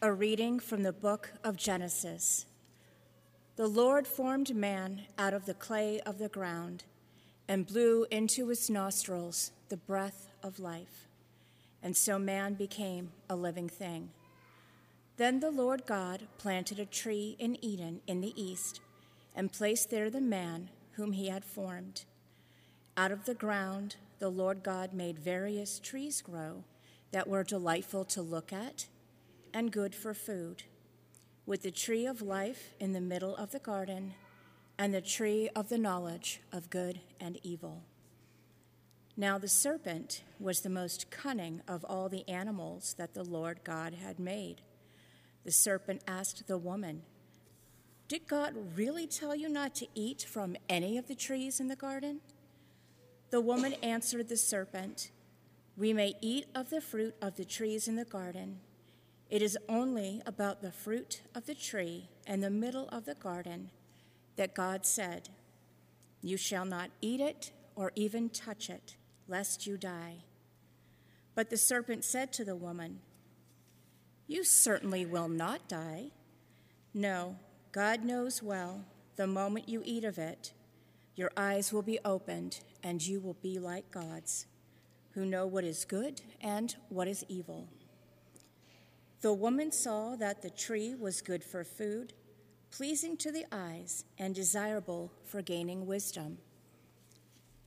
A reading from the book of Genesis. The Lord formed man out of the clay of the ground and blew into his nostrils the breath of life. And so man became a living thing. Then the Lord God planted a tree in Eden in the east and placed there the man whom he had formed. Out of the ground, the Lord God made various trees grow that were delightful to look at and good for food, with the tree of life in the middle of the garden and the tree of the knowledge of good and evil. Now the serpent was the most cunning of all the animals that the Lord God had made. The serpent asked the woman, Did God really tell you not to eat from any of the trees in the garden? The woman answered the serpent, We may eat of the fruit of the trees in the garden it is only about the fruit of the tree in the middle of the garden that God said, You shall not eat it or even touch it, lest you die. But the serpent said to the woman, You certainly will not die. No, God knows well, the moment you eat of it, your eyes will be opened, and you will be like gods, who know what is good and what is evil. The woman saw that the tree was good for food, pleasing to the eyes, and desirable for gaining wisdom.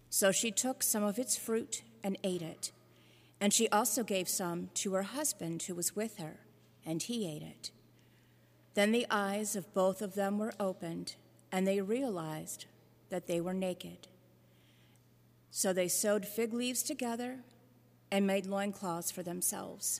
So she took some of its fruit and ate it. And she also gave some to her husband who was with her, and he ate it. Then the eyes of both of them were opened, and they realized that they were naked. So they sewed fig leaves together and made loincloths for themselves.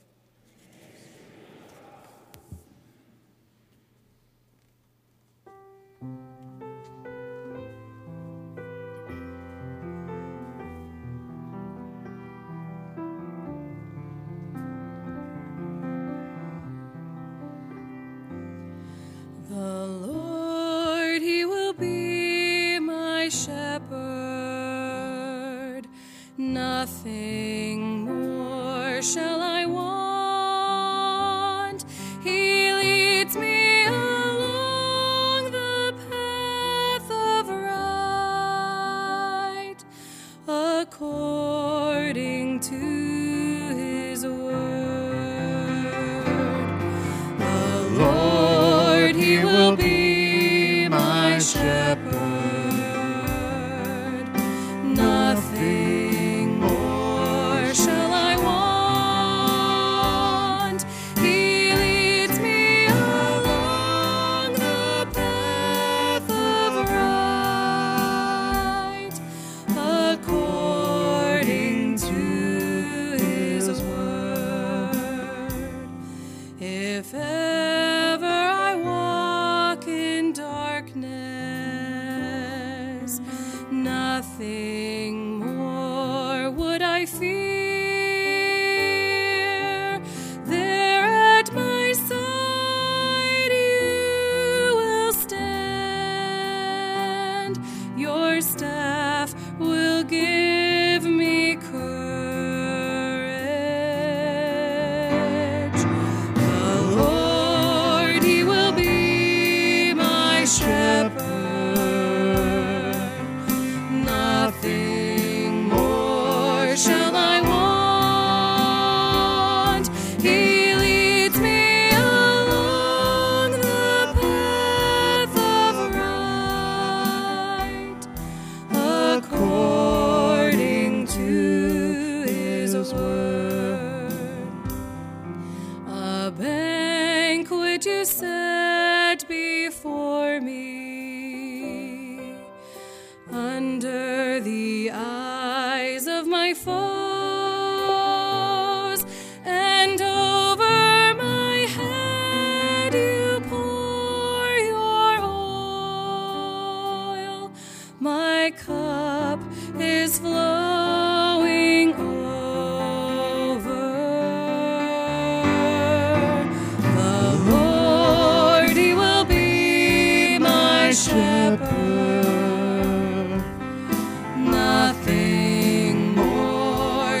Shall shepherd.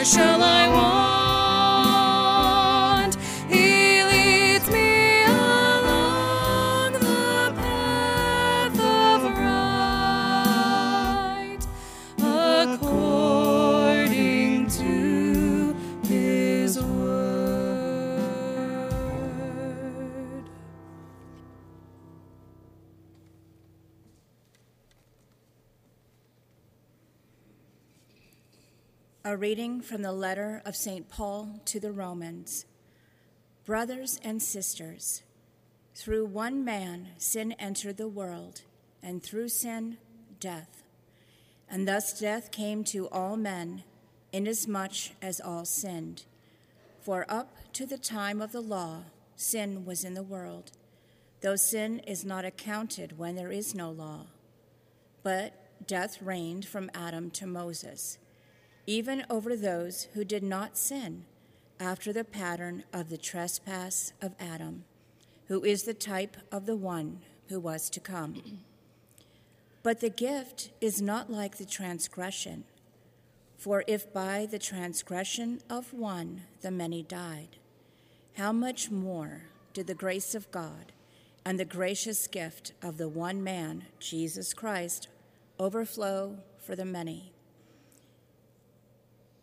Marshall reading from the letter of St. Paul to the Romans. Brothers and sisters, through one man sin entered the world, and through sin, death. And thus death came to all men, inasmuch as all sinned. For up to the time of the law, sin was in the world, though sin is not accounted when there is no law. But death reigned from Adam to Moses even over those who did not sin, after the pattern of the trespass of Adam, who is the type of the one who was to come. But the gift is not like the transgression. For if by the transgression of one the many died, how much more did the grace of God and the gracious gift of the one man, Jesus Christ, overflow for the many?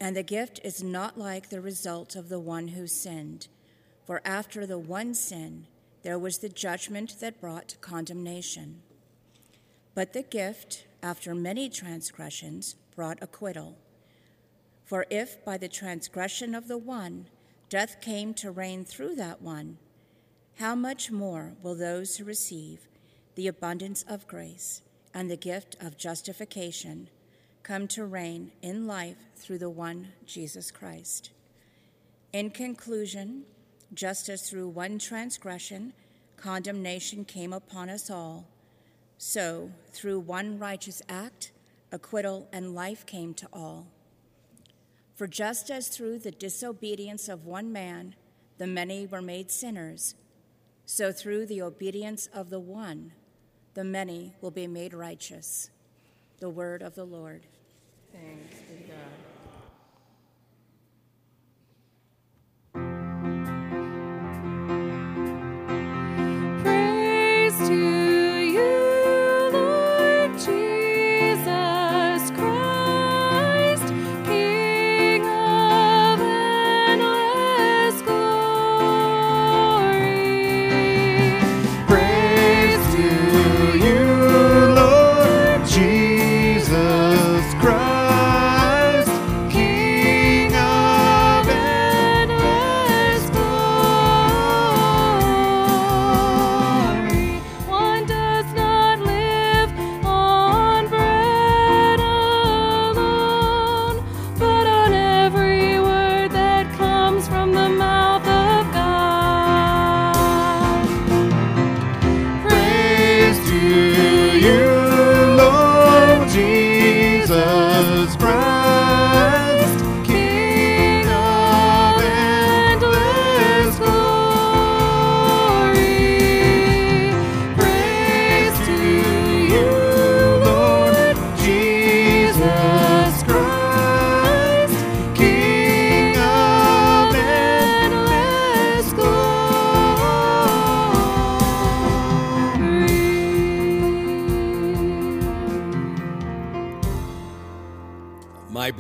And the gift is not like the result of the one who sinned. For after the one sin, there was the judgment that brought condemnation. But the gift, after many transgressions, brought acquittal. For if by the transgression of the one death came to reign through that one, how much more will those who receive the abundance of grace and the gift of justification? Come to reign in life through the one Jesus Christ. In conclusion, just as through one transgression condemnation came upon us all, so through one righteous act acquittal and life came to all. For just as through the disobedience of one man the many were made sinners, so through the obedience of the one the many will be made righteous. The word of the Lord. Thanks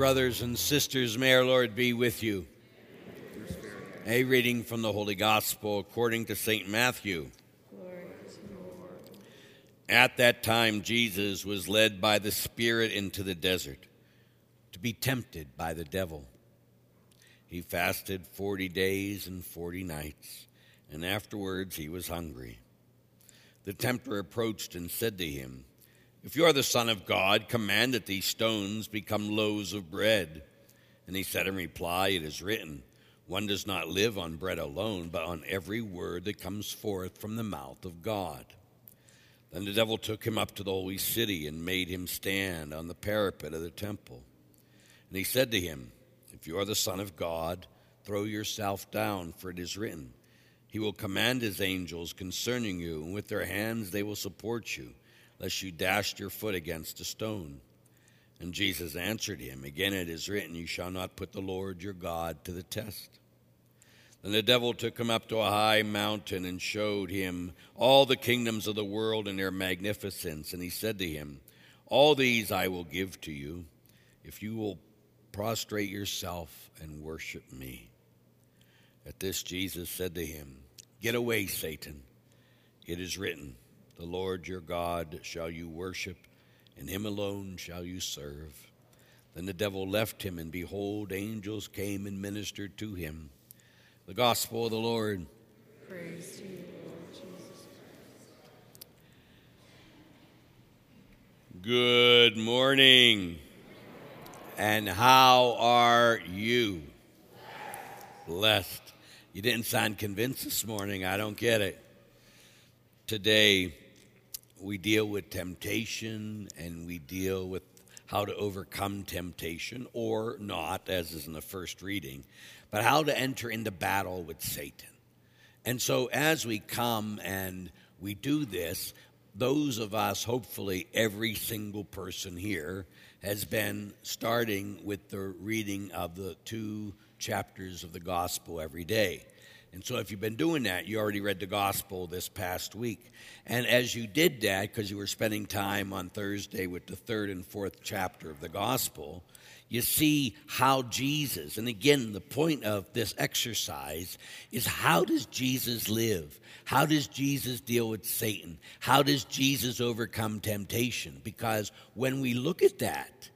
brothers and sisters, may our Lord be with you. A reading from the Holy Gospel according to St. Matthew. At that time, Jesus was led by the Spirit into the desert to be tempted by the devil. He fasted 40 days and 40 nights, and afterwards he was hungry. The tempter approached and said to him, If you are the Son of God, command that these stones become loaves of bread. And he said in reply, It is written, One does not live on bread alone, but on every word that comes forth from the mouth of God. Then the devil took him up to the holy city and made him stand on the parapet of the temple. And he said to him, If you are the Son of God, throw yourself down, for it is written, He will command His angels concerning you, and with their hands they will support you, lest you dash your foot against a stone. And Jesus answered him, Again it is written, You shall not put the Lord your God to the test. Then the devil took him up to a high mountain and showed him all the kingdoms of the world and their magnificence. And he said to him, All these I will give to you, if you will prostrate yourself and worship me. At this, Jesus said to him, Get away, Satan. It is written, The Lord your God shall you worship, and him alone shall you serve. Then the devil left him, and behold, angels came and ministered to him. The gospel of the Lord. Praise to you, Lord Jesus. Good morning. And how are you? Blessed. You didn't sound convinced this morning. I don't get it. Today, we deal with temptation and we deal with how to overcome temptation or not, as is in the first reading, but how to enter into battle with Satan. And so, as we come and we do this, those of us, hopefully, every single person here has been starting with the reading of the two chapters of the gospel every day. And so, if you've been doing that, you already read the gospel this past week. And as you did that, because you were spending time on Thursday with the third and fourth chapter of the gospel, you see how Jesus, and again, the point of this exercise is how does Jesus live? How does Jesus deal with Satan? How does Jesus overcome temptation? Because when we look at that,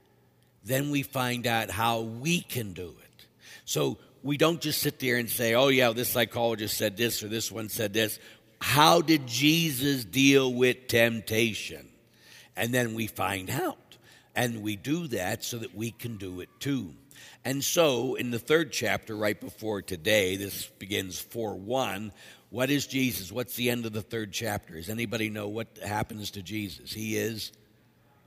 then we find out how we can do it. So we don't just sit there and say, oh, yeah, this psychologist said this or this one said this. How did Jesus deal with temptation? And then we find out. And we do that so that we can do it too. And so, in the third chapter, right before today, this begins 4 1. What is Jesus? What's the end of the third chapter? Does anybody know what happens to Jesus? He is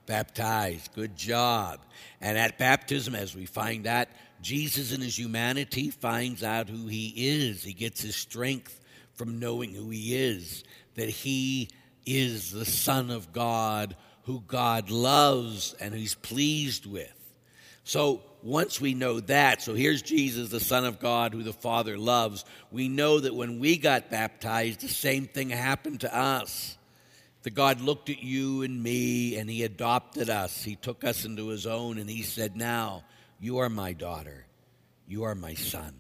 baptized. Good job. And at baptism, as we find out, Jesus in his humanity finds out who he is. He gets his strength from knowing who he is, that he is the Son of God who God loves and who's pleased with. So once we know that, so here's Jesus, the Son of God, who the Father loves, we know that when we got baptized, the same thing happened to us. That God looked at you and me and He adopted us. He took us into His own and He said, Now, you are my daughter. You are my son.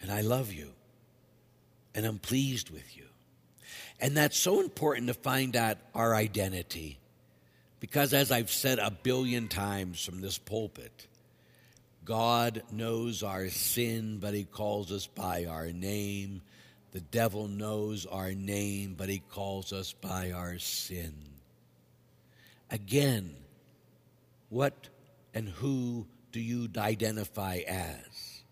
And I love you. And I'm pleased with you. And that's so important to find out our identity. Because, as I've said a billion times from this pulpit, God knows our sin, but He calls us by our name. The devil knows our name, but he calls us by our sin. Again, what and who do you identify as?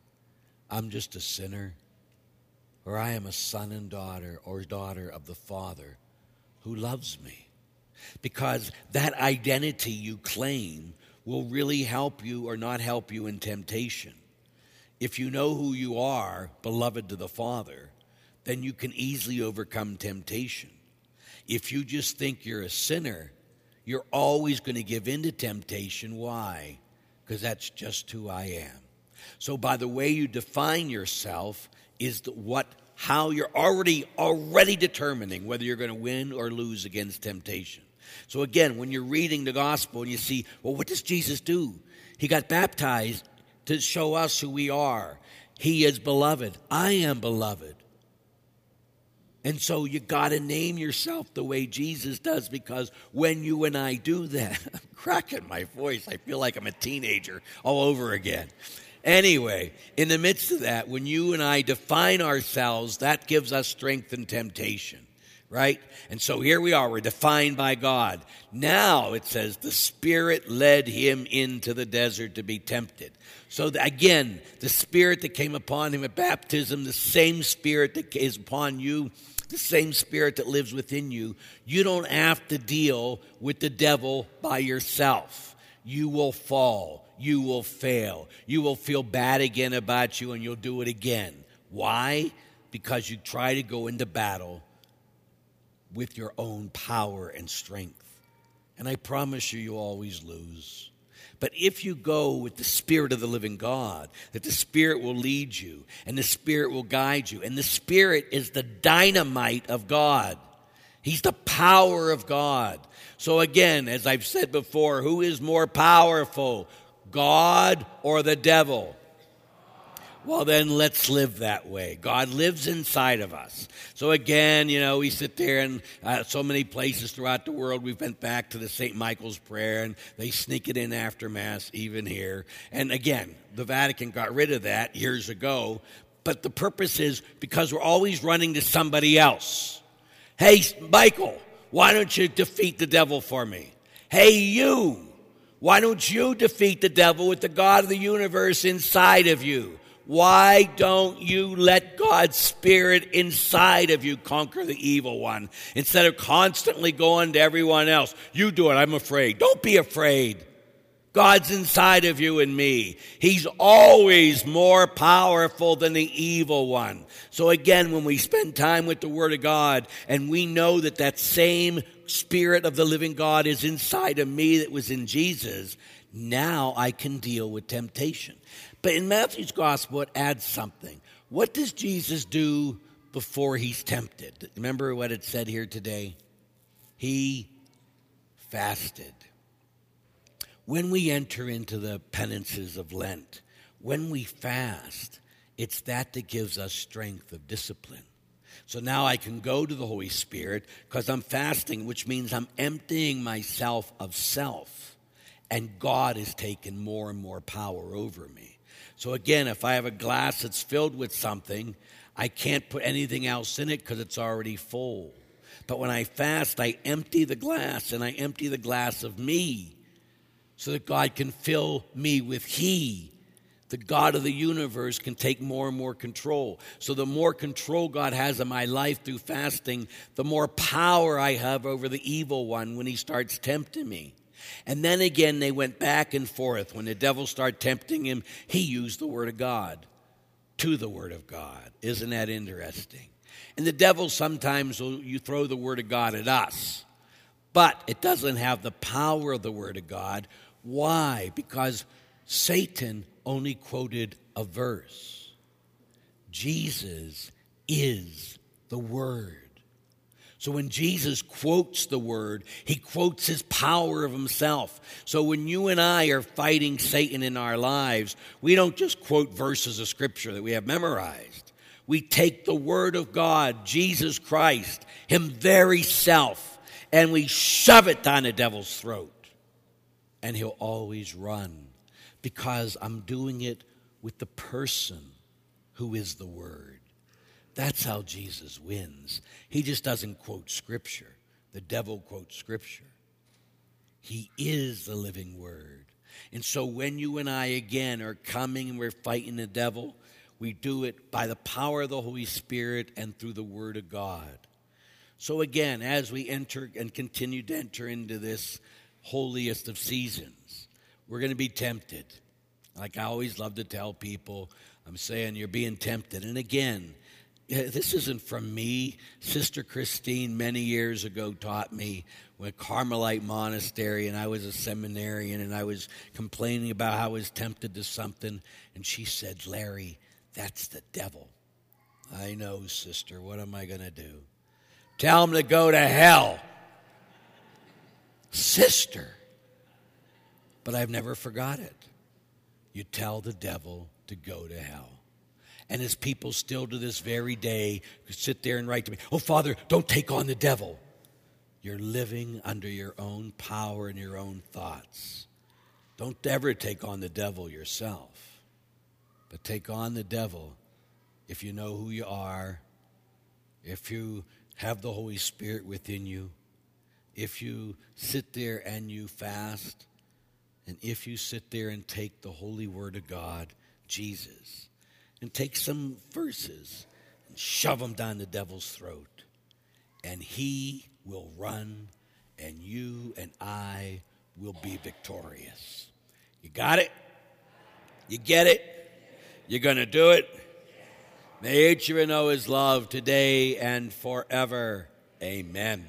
I'm just a sinner, or I am a son and daughter or daughter of the Father who loves me. Because that identity you claim will really help you or not help you in temptation. If you know who you are, beloved to the Father, then you can easily overcome temptation. If you just think you're a sinner, you're always going to give in to temptation. Why? Because that's just who I am. So by the way you define yourself is the, what how you're already already determining whether you're going to win or lose against temptation. So again, when you're reading the gospel and you see, well, what does Jesus do? He got baptized to show us who we are. He is beloved. I am beloved. And so you got to name yourself the way Jesus does because when you and I do that, I'm cracking my voice. I feel like I'm a teenager all over again. Anyway, in the midst of that, when you and I define ourselves, that gives us strength in temptation, right? And so here we are, we're defined by God. Now it says the Spirit led him into the desert to be tempted. So that, again, the Spirit that came upon him at baptism, the same Spirit that is upon you the same spirit that lives within you, you don't have to deal with the devil by yourself. You will fall. You will fail. You will feel bad again about you and you'll do it again. Why? Because you try to go into battle with your own power and strength. And I promise you, you always lose. But if you go with the Spirit of the living God, that the Spirit will lead you and the Spirit will guide you. And the Spirit is the dynamite of God, He's the power of God. So, again, as I've said before, who is more powerful, God or the devil? Well, then let's live that way. God lives inside of us. So again, you know, we sit there and uh, so many places throughout the world, we've been back to the St. Michael's prayer and they sneak it in after Mass, even here. And again, the Vatican got rid of that years ago. But the purpose is because we're always running to somebody else. Hey, Michael, why don't you defeat the devil for me? Hey, you, why don't you defeat the devil with the God of the universe inside of you? Why don't you let God's Spirit inside of you conquer the evil one instead of constantly going to everyone else? You do it, I'm afraid. Don't be afraid. God's inside of you and me. He's always more powerful than the evil one. So again, when we spend time with the Word of God and we know that that same Spirit of the living God is inside of me that was in Jesus, now I can deal with temptation. But in Matthew's gospel, it adds something. What does Jesus do before he's tempted? Remember what it said here today? He fasted. When we enter into the penances of Lent, when we fast, it's that that gives us strength of discipline. So now I can go to the Holy Spirit because I'm fasting, which means I'm emptying myself of self, and God is taking more and more power over me. So again, if I have a glass that's filled with something, I can't put anything else in it because it's already full. But when I fast, I empty the glass and I empty the glass of me so that God can fill me with He. The God of the universe can take more and more control. So, the more control God has of my life through fasting, the more power I have over the evil one when he starts tempting me. And then again, they went back and forth. When the devil started tempting him, he used the Word of God to the Word of God. Isn't that interesting? And the devil sometimes will you throw the Word of God at us, but it doesn't have the power of the Word of God. Why? Because Satan only quoted a verse. Jesus is the Word. So when Jesus quotes the word, he quotes his power of himself. So when you and I are fighting Satan in our lives, we don't just quote verses of scripture that we have memorized. We take the word of God, Jesus Christ, him very self, and we shove it down the devil's throat. And he'll always run because I'm doing it with the person who is the word. That's how Jesus wins. He just doesn't quote Scripture. The devil quotes Scripture. He is the living Word. And so when you and I again are coming and we're fighting the devil, we do it by the power of the Holy Spirit and through the Word of God. So again, as we enter and continue to enter into this holiest of seasons, we're going to be tempted. Like I always love to tell people, I'm saying you're being tempted. And again, this isn't from me. Sister Christine, many years ago, taught me when Carmelite monastery, and I was a seminarian, and I was complaining about how I was tempted to something, and she said, "Larry, that's the devil." I know, sister. What am I going to do? Tell him to go to hell, sister. But I've never forgot it. You tell the devil to go to hell. And his people still to this very day sit there and write to me, Oh, Father, don't take on the devil. You're living under your own power and your own thoughts. Don't ever take on the devil yourself, but take on the devil if you know who you are, if you have the Holy Spirit within you, if you sit there and you fast, and if you sit there and take the holy word of God, Jesus and take some verses and shove them down the devil's throat. And he will run, and you and I will be victorious. You got it? You get it? You're going to do it? May each of you know his love today and forever. Amen.